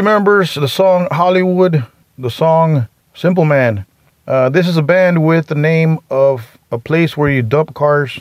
remembers the song Hollywood? The song Simple Man. Uh, this is a band with the name of a place where you dump cars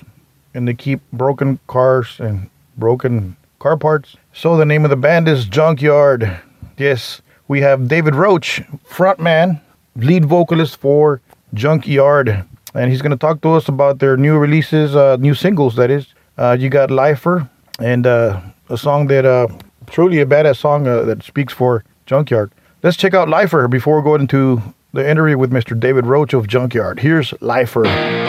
and they keep broken cars and broken car parts. So the name of the band is Junkyard. Yes, we have David Roach, frontman, lead vocalist for Junkyard, and he's going to talk to us about their new releases, uh, new singles. That is, uh, you got Lifer and uh, a song that uh, truly a badass song uh, that speaks for Junkyard. Let's check out Lifer before we go into the interview with Mr. David Roach of Junkyard. Here's Lifer.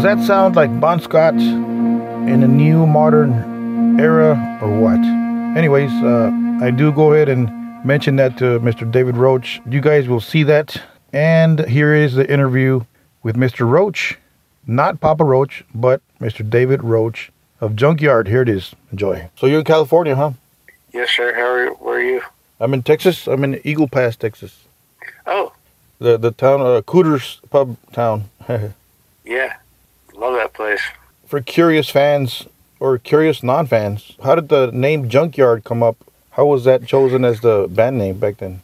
Does that sound like Bon Scott in a new modern era or what? Anyways, uh, I do go ahead and mention that to Mr. David Roach. You guys will see that. And here is the interview with Mr. Roach, not Papa Roach, but Mr. David Roach of Junkyard. Here it is. Enjoy. So you're in California, huh? Yes, sir. How are you? Where are you? I'm in Texas. I'm in Eagle Pass, Texas. Oh, The the town, uh, Cooters Pub town. yeah. Love that place. For curious fans or curious non-fans, how did the name Junkyard come up? How was that chosen as the band name back then?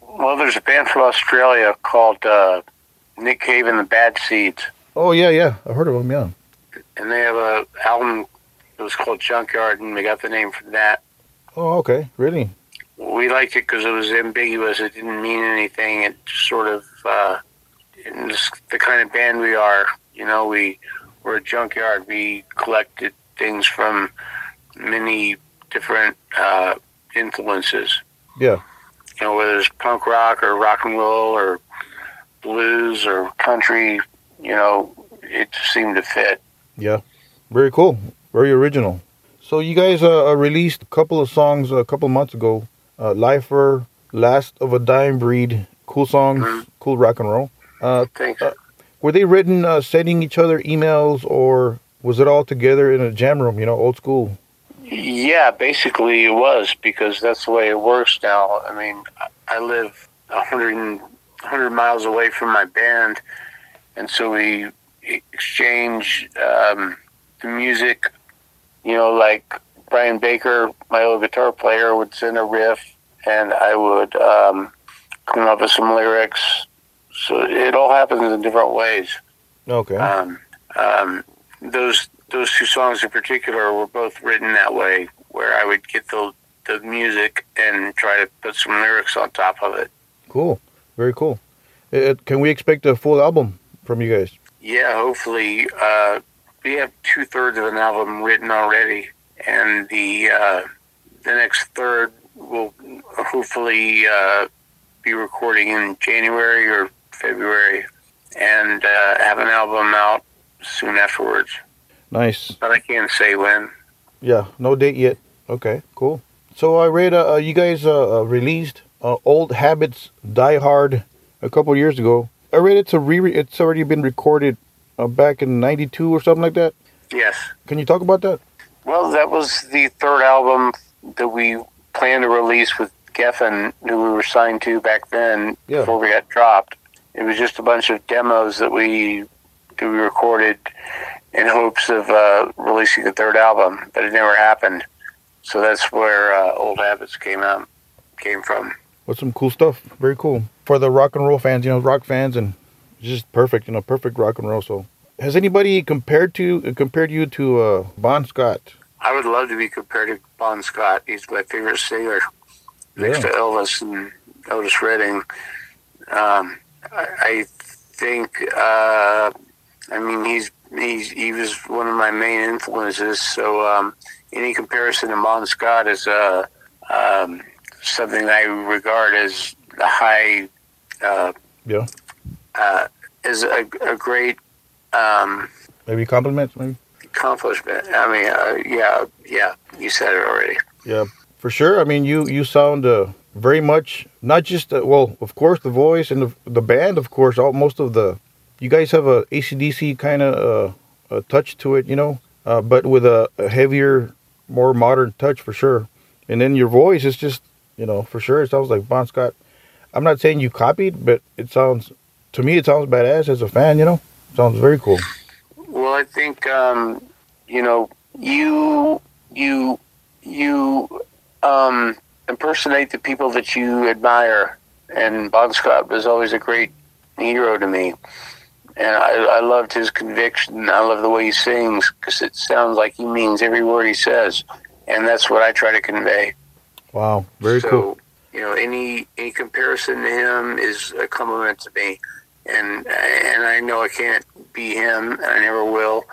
Well, there's a band from Australia called uh, Nick Cave and the Bad Seeds, Oh yeah, yeah. I heard of them. Yeah. and they have a album that was called Junkyard, and we got the name from that. Oh okay. Really? We liked it because it was ambiguous. It didn't mean anything. It just sort of uh, it's the kind of band we are. You know, we we're a junkyard. We collected things from many different uh, influences. Yeah. You know, whether it's punk rock or rock and roll or blues or country. You know, it seemed to fit. Yeah. Very cool. Very original. So you guys uh, uh, released a couple of songs a couple months ago. Uh, Lifer, Last of a Dying Breed. Cool songs. Mhm. Cool rock and roll. Uh, Thanks. Uh, were they written uh, sending each other emails or was it all together in a jam room? You know, old school. Yeah, basically it was because that's the way it works now. I mean, I- live a hundred hundred miles away from my band, and so we exchange um, the music. You know, like Brian Baker, my old guitar player, would send a riff, and I would um, come up with some lyrics. So it all happens in different ways. Okay. Um, um, those those two songs in particular were both written that way, where I would get the the music and try to put some lyrics on top of it. Cool. Very cool. Uh, can we expect a full album from you guys? Yeah, hopefully uh, we have two thirds of an album written already, and the uh, the next third will hopefully uh, be recording in January or February, and uh, have an album out soon afterwards. Nice. But I can't say when. Yeah. No date yet. Okay. Cool. So I read uh, you guys uh, uh, released uh, Old Habits Die Hard a couple of years ago. I read it's a re. It's already been recorded uh, back in '92 or something like that. Yes. Can you talk about that? Well, that was the third album that we planned to release with Geffen, who we were signed to back then Yeah. before we got dropped. It was just a bunch of demos that we that we recorded in hopes of uh, releasing the third album, but it never happened. So that's where uh, Old Habits came out came from. With some cool stuff. Very cool for the rock and roll fans. You know, rock fans, and just perfect. You know, perfect rock and roll. So, has anybody compared to compared you to uh, Bon Scott? I would love to be compared to Bon Scott. He's my favorite singer, next to Elvis and Otis Redding. Um, I, I think, uh, I mean, he's he's he was one of my main influences. So um, any comparison to Bon Scott is uh, um, something I regard as a high, uh, Yeah. uh, is a, a great. Um, Maybe compliments, maybe. accomplishment. I mean, uh, yeah, yeah, you said it already. Yeah, for sure. I mean, you you sound uh, very much not just uh, well, of course, the voice and the the band, of course. All most of the you guys have a ACDC kind of uh, a touch to it, you know, uh, but with a, a heavier, more modern touch for sure. And then your voice is just, you know, for sure. It sounds like Bon Scott. I'm not saying you copied, but it sounds to me it sounds badass as a fan. You know, sounds very cool. Well, I think um, you know you you you um, impersonate the people that you admire, and Bon Scott was always a great hero to me. And I, I loved his conviction. I love the way he sings because it sounds like he means every word he says, and that's what I try to convey. Wow, very so, cool. you know, any any comparison to him is a compliment to me, and and I know I can't be him, and I never will,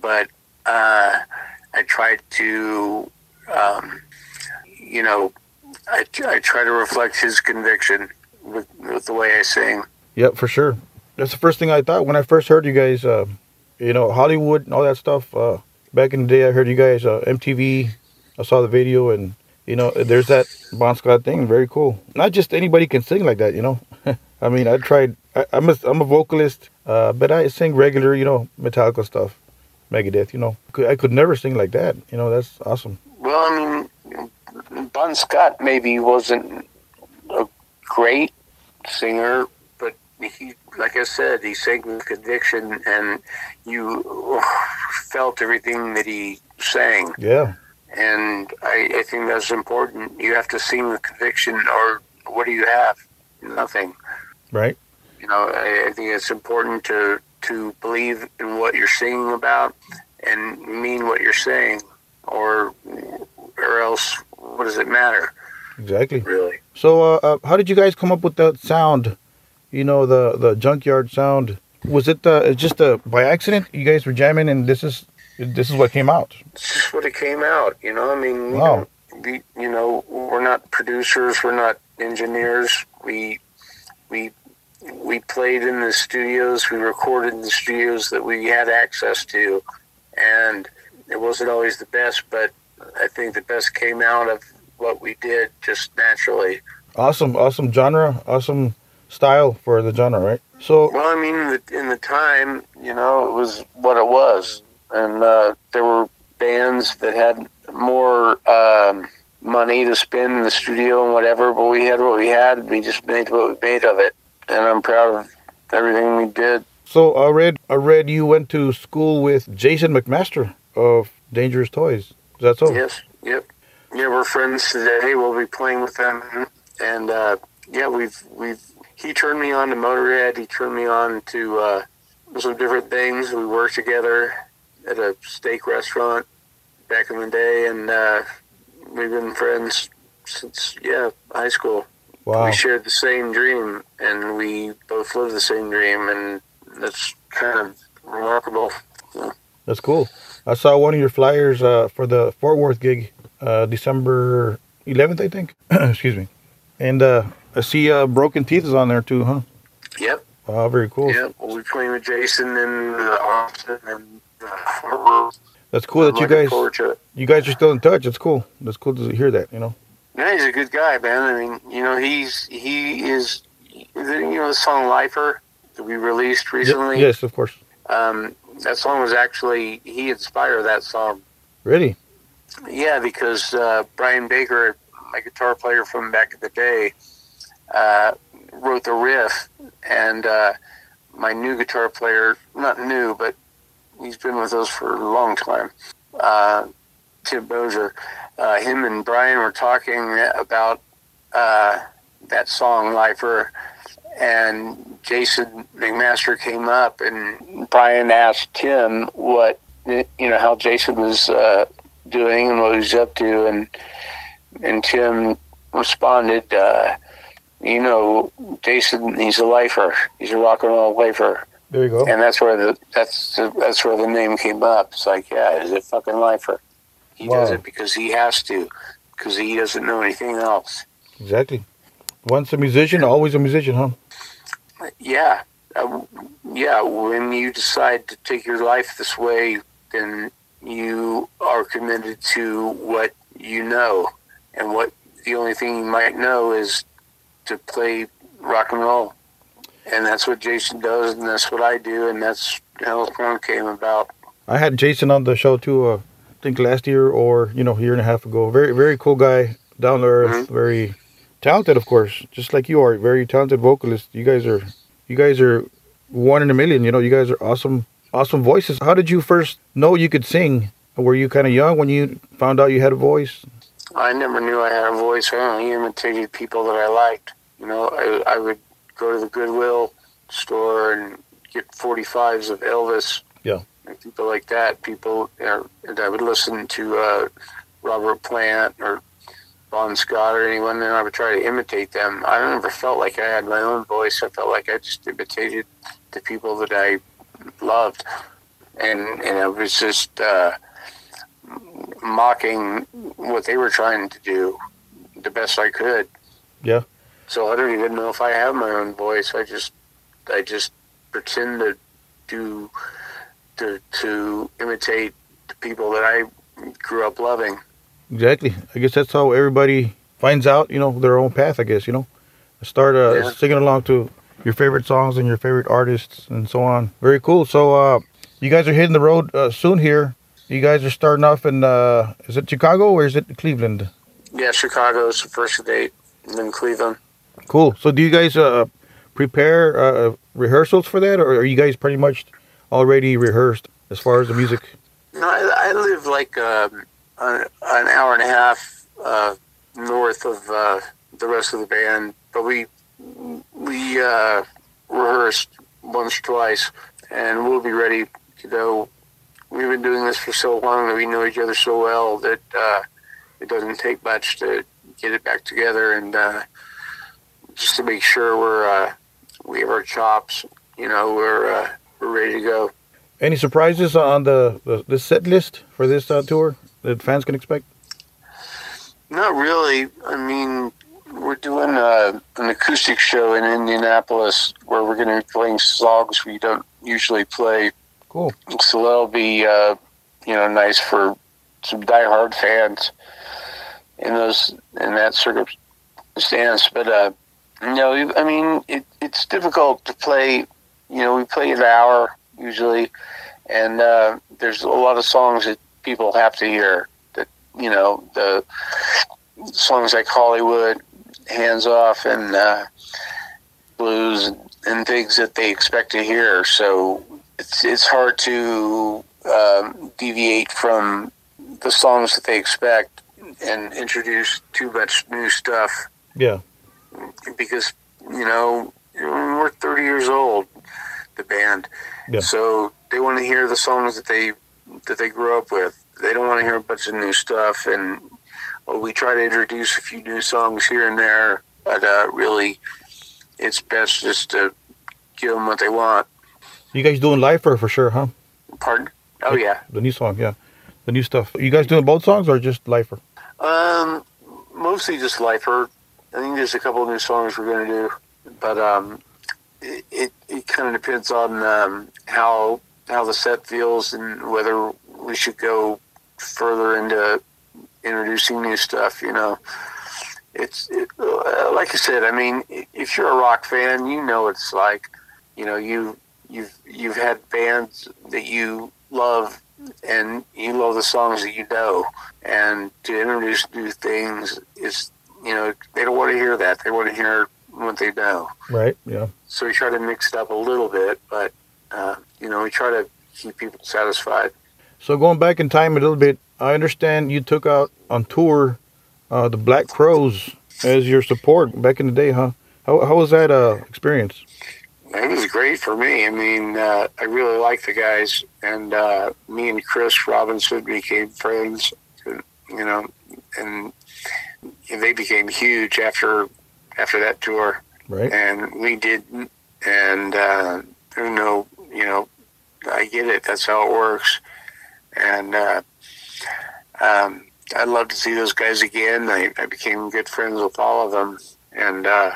but uh, I try to, um, you know, I, I try to reflect his conviction with with the way I sing. Yep, for sure. That's the first thing I thought when I first heard you guys. Uh, you know, Hollywood and all that stuff. Uh, back in the day, I heard you guys uh, MTV. I saw the video, and you know, there's that Bon Scott thing. Very cool. Not just anybody can sing like that. You know, I mean, I tried. I, I'm a I'm a vocalist, uh, but I sing regular. You know, Metallica stuff, Megadeth. You know, I could never sing like that. You know, that's awesome. Well, I mean, Bon Scott maybe wasn't a great singer, but he, like I said, he sang with conviction, and you oh, felt everything that he sang. Yeah, And I, I think that's important. You have to sing with conviction, or what do you have? Nothing. right. You know, I, I think it's important to to believe in what you're singing about and mean what you're saying, or or else what does it matter, Exactly. really? So, uh, uh, how did you guys come up with that sound? You know, the the junkyard sound. Was it uh, just uh, by accident? You guys were jamming, and this is this is what came out. It's just what it came out. You know, I mean, Wow. we, you know, we're not producers, we're not engineers. We we we played in the studios, we recorded in the studios that we had access to, and it wasn't always the best, but I think the best came out of what we did just naturally. Awesome, awesome genre, awesome style for the genre, right? So, Well, I mean, in the, in the time, you know, it was what it was, and uh, there were bands that had more um, money to spend in the studio and whatever, but we had what we had. We just made what we made of it, and I'm proud of everything we did. so I read I read you went to school with Jason McMaster of Dangerous Toys. Is that so? Yes, yep, yeah. We're friends today. We'll be playing with them, and uh, yeah, we've we've. He turned me on to Motorhead. He turned me on to uh, some different things. We worked together at a steak restaurant back in the day, and uh, we've been friends since yeah high school. Wow. We shared the same dream, and we both live the same dream, and that's kind of remarkable. That's cool. I saw one of your flyers uh, for the Fort Worth gig, uh, December 11th, I think. Excuse me. And uh, I see uh, Broken Teeth is on there too, huh? Yep. Wow, very cool. Yeah, we'll be playing with Jason in uh, Austin and uh, Fort Worth. That's cool that I'm you guys forward to it. you guys are still in touch. It's cool. That's cool to hear that. You know. Yeah, he's a good guy, man. I mean, you know, he's he is. You know, the song "Lifer" that we released recently. Yes, of course. Um, that song was actually he inspired that song. Really? Yeah, because uh, Brian Baker, my guitar player from back in the day, uh, wrote the riff, and uh, my new guitar player, not new, but he's been with us for a long time, uh, Tim Bozier, uh, him and Brian were talking about uh, that song, Lifer, and Jason McMaster came up, and Brian asked Tim what, you know, how Jason was uh, doing and what he was up to, and and Tim responded, uh, you know, Jason, he's a lifer. He's a rock and roll lifer, There you go. and that's where the that's the, that's where the name came up. It's like, yeah, he's a fucking lifer. He does it because he has to, because he doesn't know anything else. Exactly. Once a musician, always a musician, huh? Yeah, uh, yeah. When you decide to take your life this way, then you are committed to what you know, and what the only thing you might know is to play rock and roll, and that's what Jason does, and that's what I do, and that's how Horn came about. I had Jason on the show too. Uh, I think last year or you know, a year and a half ago. Very, very cool guy, down to earth, very talented, of course, just like you are. Very talented vocalist. You guys are, you guys are one in a million. You know, you guys are awesome, awesome voices. How did you first know you could sing? Were you kind of young when you found out you had a voice? I never knew I had a voice. I only imitated people that I liked. You know, I, I would go to the Goodwill store and get 45s of Elvis. Yeah. And people like that. People, uh, and I would listen to uh, Robert Plant or Bon Scott or anyone, and I would try to imitate them. I never felt like I had my own voice. I felt like I just imitated the people that I loved. And, and it was just, uh, mocking what they were trying to do the best I could. Yeah. So I don't even know if I have my own voice. I just I just pretend to do to to imitate the people that I grew up loving. Exactly. I guess that's how everybody finds out, you know, their own path. I guess you know, start uh, Yeah. singing along to your favorite songs and your favorite artists and so on. Very cool. So, uh, you guys are hitting the road uh, soon here. You guys are starting off in uh, is it Chicago or is it Cleveland? Yeah, Chicago is the first date, and then Cleveland. Cool. So, do you guys uh, prepare uh, rehearsals for that, or are you guys pretty much already rehearsed as far as the music? No, I, I live like um, an, hour and a half uh, north of uh, the rest of the band, but we we uh, rehearsed once or twice, and we'll be ready to go. We've been doing this for so long that we know each other so well that uh, it doesn't take much to get it back together and uh, just to make sure we're uh, we have our chops. You know, we're we're ready to go. Any surprises on the the, the set list for this tour that fans can expect? Not really. I mean, we're doing uh, an acoustic show in Indianapolis where we're going to be playing songs we don't usually play. Cool. So that'll be, uh, you know, nice for some diehard fans in those in that circumstance. But uh, no, I mean, it, it's difficult to play. You know, we play an hour usually, and uh, there's a lot of songs that people have to hear. That you know, the songs like Hollywood, Hands Off, and uh, blues and, things that they expect to hear. So it's it's hard to um, deviate from the songs that they expect and introduce too much new stuff Yeah. because you know we're 30 years old, the band, Yeah. so they want to hear the songs that they that they grew up with. They don't want to hear a bunch of new stuff, and well, we try to introduce a few new songs here and there, but uh, really, it's best just to give them what they want. You guys doing Lifer for sure, huh? Pardon? Oh yeah. The new song, yeah. The new stuff. You guys doing both songs or just Lifer? Um, mostly just Lifer. I think there's a couple of new songs we're going to do, but um, it it, it kind of depends on um, how how the set feels and whether we should go further into introducing new stuff. You know, it's it, uh, like I said. I mean, if you're a rock fan, you know it's like. You know, you you've you've had bands that you love and you love the songs that you know and to introduce new things is you know they don't want to hear that they want to hear what they know Right. Yeah. so we try to mix it up a little bit but uh, you know we try to keep people satisfied So going back in time a little bit, I understand you took out on tour uh, the Black Crowes as your support back in the day, huh? How how was that uh, experience? it was great for me i mean uh, i really like the guys and uh, me and chris robinson became friends you know and they became huge after after that tour Right. and we didn't. And uh, know, you know, I get it. That's how it works. And uh, um, I'd love to see those guys again. I, I became good friends with all of them, and uh,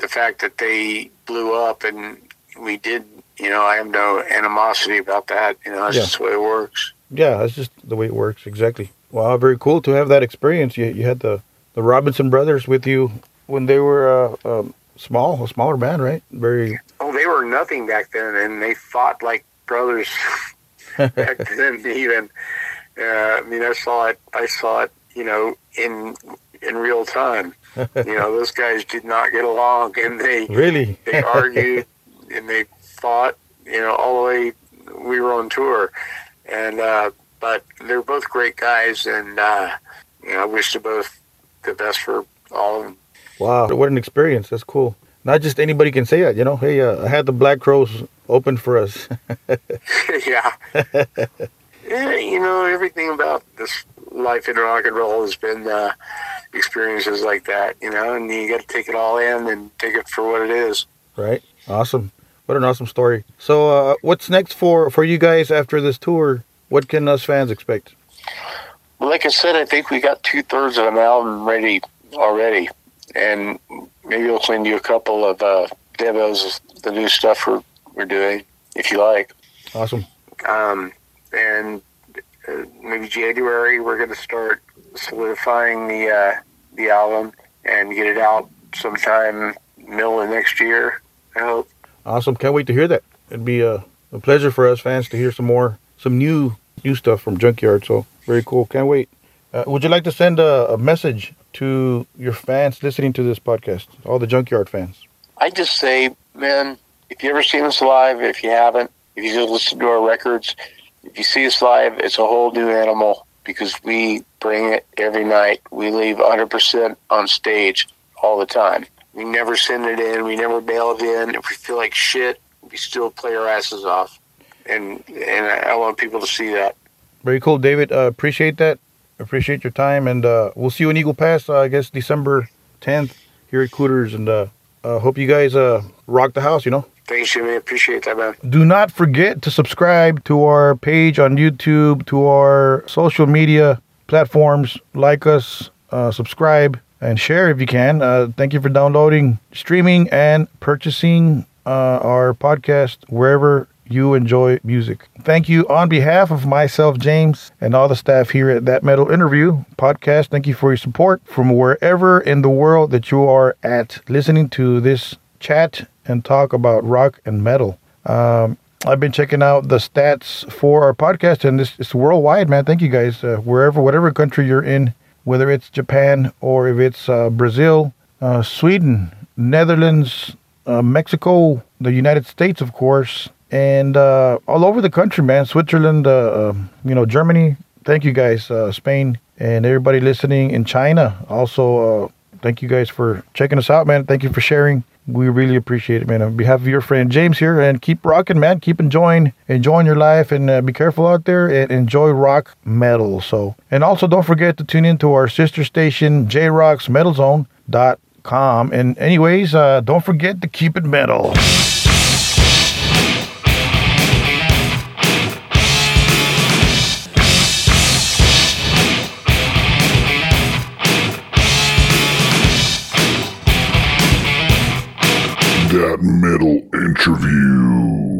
the fact that they blew up and we did, you know, I have no animosity about that. You know, that's Yeah. just the way it works. Yeah, that's just the way it works. Exactly. Wow, very cool to have that experience. You you had the the Robinson brothers with you when they were uh, um, small, a smaller band, right? Very. Oh, they were nothing back then, and they fought like brothers back then. Even, uh, I mean, I saw it. I saw it. You know, in in real time. You know, those guys did not get along, and they Really? they argued and they fought. You know, all the way we were on tour, and uh, but they're both great guys, and uh, you know, I wish them both the best for all of them. Wow, what an experience. That's cool. Not just anybody can say that, you know. Hey, uh, I had the Black Crowes open for us. yeah. yeah, you know, everything about this life in rock and roll has been uh, experiences like that, you know, and you got to take it all in and take it for what it is. right? Awesome. What an awesome story. So, uh, what's next for for you guys after this tour? What can us fans expect? Well, like I said, I think we got two thirds of an album ready already, and maybe we'll send you a couple of uh, demos of the new stuff we're, we're doing, if you like. Awesome. Um, and uh, maybe January we're going to start solidifying the uh, the album and get it out sometime middle of next year. I hope. Awesome. Can't wait to hear that. It'd be a, a pleasure for us fans to hear some more, some new new stuff from Junkyard. So very cool. Can't wait. Uh, would you like to send a, a message to your fans listening to this podcast, all the Junkyard fans? I just say, man, if you ever seen us live, if you haven't, if you just listen to our records, if you see us live, it's a whole new animal because we bring it every night. We leave 100% on stage all the time. We never send it in. We never mail it in. If we feel like shit, we still play our asses off. And and I, want people to see that. Very cool, David. Uh, appreciate that. Appreciate your time, and uh, we'll see you in Eagle Pass. Uh, I guess December 10th here at Cooters, and uh, uh, hope you guys uh, rock the house. You know. Thanks, Jimmy. Appreciate that, man. Do not forget to subscribe to our page on YouTube, to our social media platforms. Like us, uh, subscribe, and share if you can. Uh, thank you for downloading, streaming, and purchasing uh, our podcast wherever you enjoy music. Thank you on behalf of myself, James, and all the staff here at That Metal Interview podcast. Thank you for your support from wherever in the world that you are at listening to this chat and talk about rock and metal. Um, I've been checking out the stats for our podcast, and this it's worldwide, man. Thank you guys. Uh, wherever, whatever country you're in, whether it's Japan or if it's uh, Brazil, uh, Sweden, Netherlands, uh, Mexico, the United States, of course, and uh, all over the country, man. Switzerland, uh, um, you know, Germany. Thank you guys, Spain, and everybody listening in China. Also, thank you guys for checking us out, man. Thank you for sharing. We really appreciate it, man. On behalf of your friend James here, and keep rocking, man. Keep enjoying, enjoying your life, and uh, be careful out there and enjoy rock metal. So, and also don't forget to tune in to our sister station, J Rocks Metal Zone. Dot com. And anyways, uh, don't forget to keep it metal. Metal Interview.